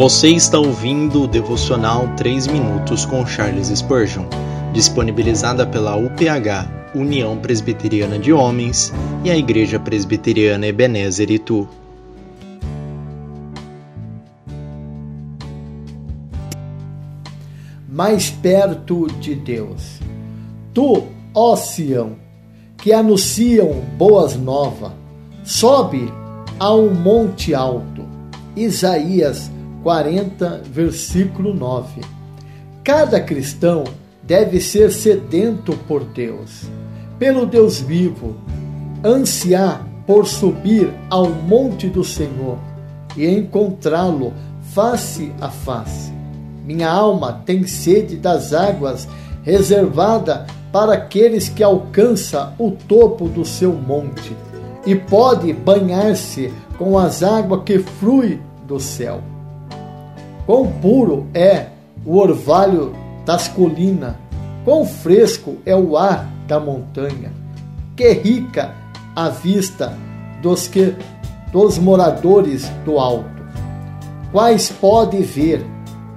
Você está ouvindo o devocional 3 minutos com Charles Spurgeon, disponibilizada pela UPH, União Presbiteriana de Homens, e a Igreja Presbiteriana Ebenezer Itu. Mais perto de Deus. Tu, ó Sião, que anunciam boas novas, sobe a um monte alto. Isaías 40, versículo 9. Cada cristão deve ser sedento por Deus, pelo Deus vivo, ansiar por subir ao monte do Senhor e encontrá-lo face a face. Minha alma tem sede das águas reservada para aqueles que alcançam o topo do seu monte e pode banhar-se com as águas que fluem do céu. Quão puro é o orvalho das colinas, quão fresco é o ar da montanha, que rica a vista dos que dos moradores do alto, quais pode ver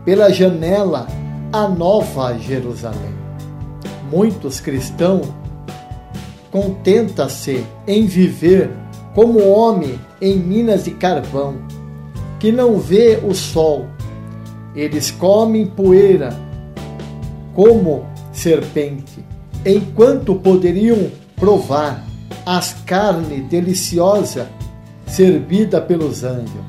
pela janela a nova Jerusalém. Muitos cristãos contenta-se em viver como homem em minas de carvão, que não vê o sol eles comem poeira como serpente, enquanto poderiam provar as carnes deliciosas servida pelos anjos.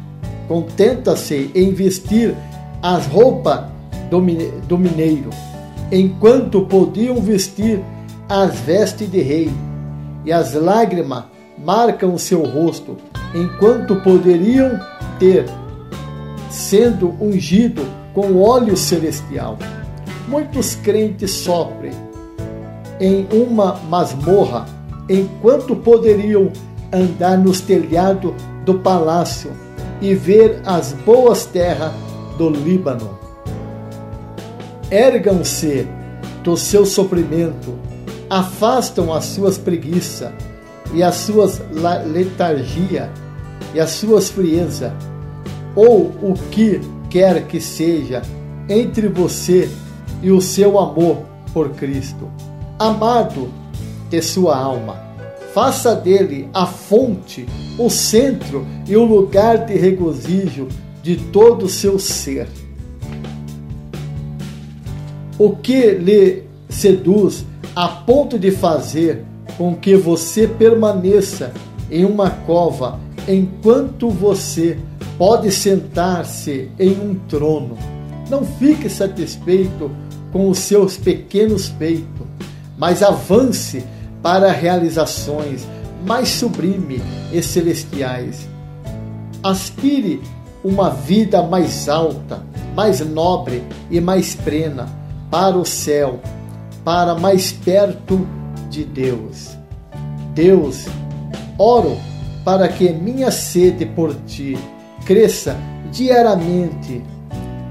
Contenta-se em vestir as roupas do mineiro, enquanto podiam vestir as vestes de rei, e as lágrimas marcam seu rosto, enquanto poderiam ter sendo ungido com óleo celestial. Muitos crentes sofrem em uma masmorra enquanto poderiam andar nos telhados do palácio e ver as boas terras do Líbano. Ergam-se do seu sofrimento, afastam as suas preguiças e as suas letargia e as suas frieza ou o que quer que seja entre você e o seu amor por Cristo. Amado de sua alma, faça dele a fonte, o centro e o lugar de regozijo de todo o seu ser. O que lhe seduz a ponto de fazer com que você permaneça em uma cova enquanto você pode sentar-se em um trono. Não fique satisfeito com os seus pequenos feitos, mas avance para realizações mais sublimes e celestiais. Aspire uma vida mais alta, mais nobre e mais plena para o céu, para mais perto de Deus. Deus, oro para que minha sede por ti cresça diariamente.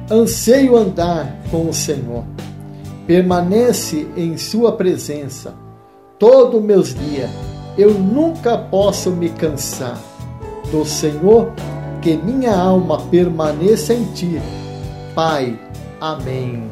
Anseio andar com o Senhor. Permanece em Sua presença todos os meus dias. Eu nunca posso me cansar do Senhor, que minha alma permaneça em Ti. Pai. Amém.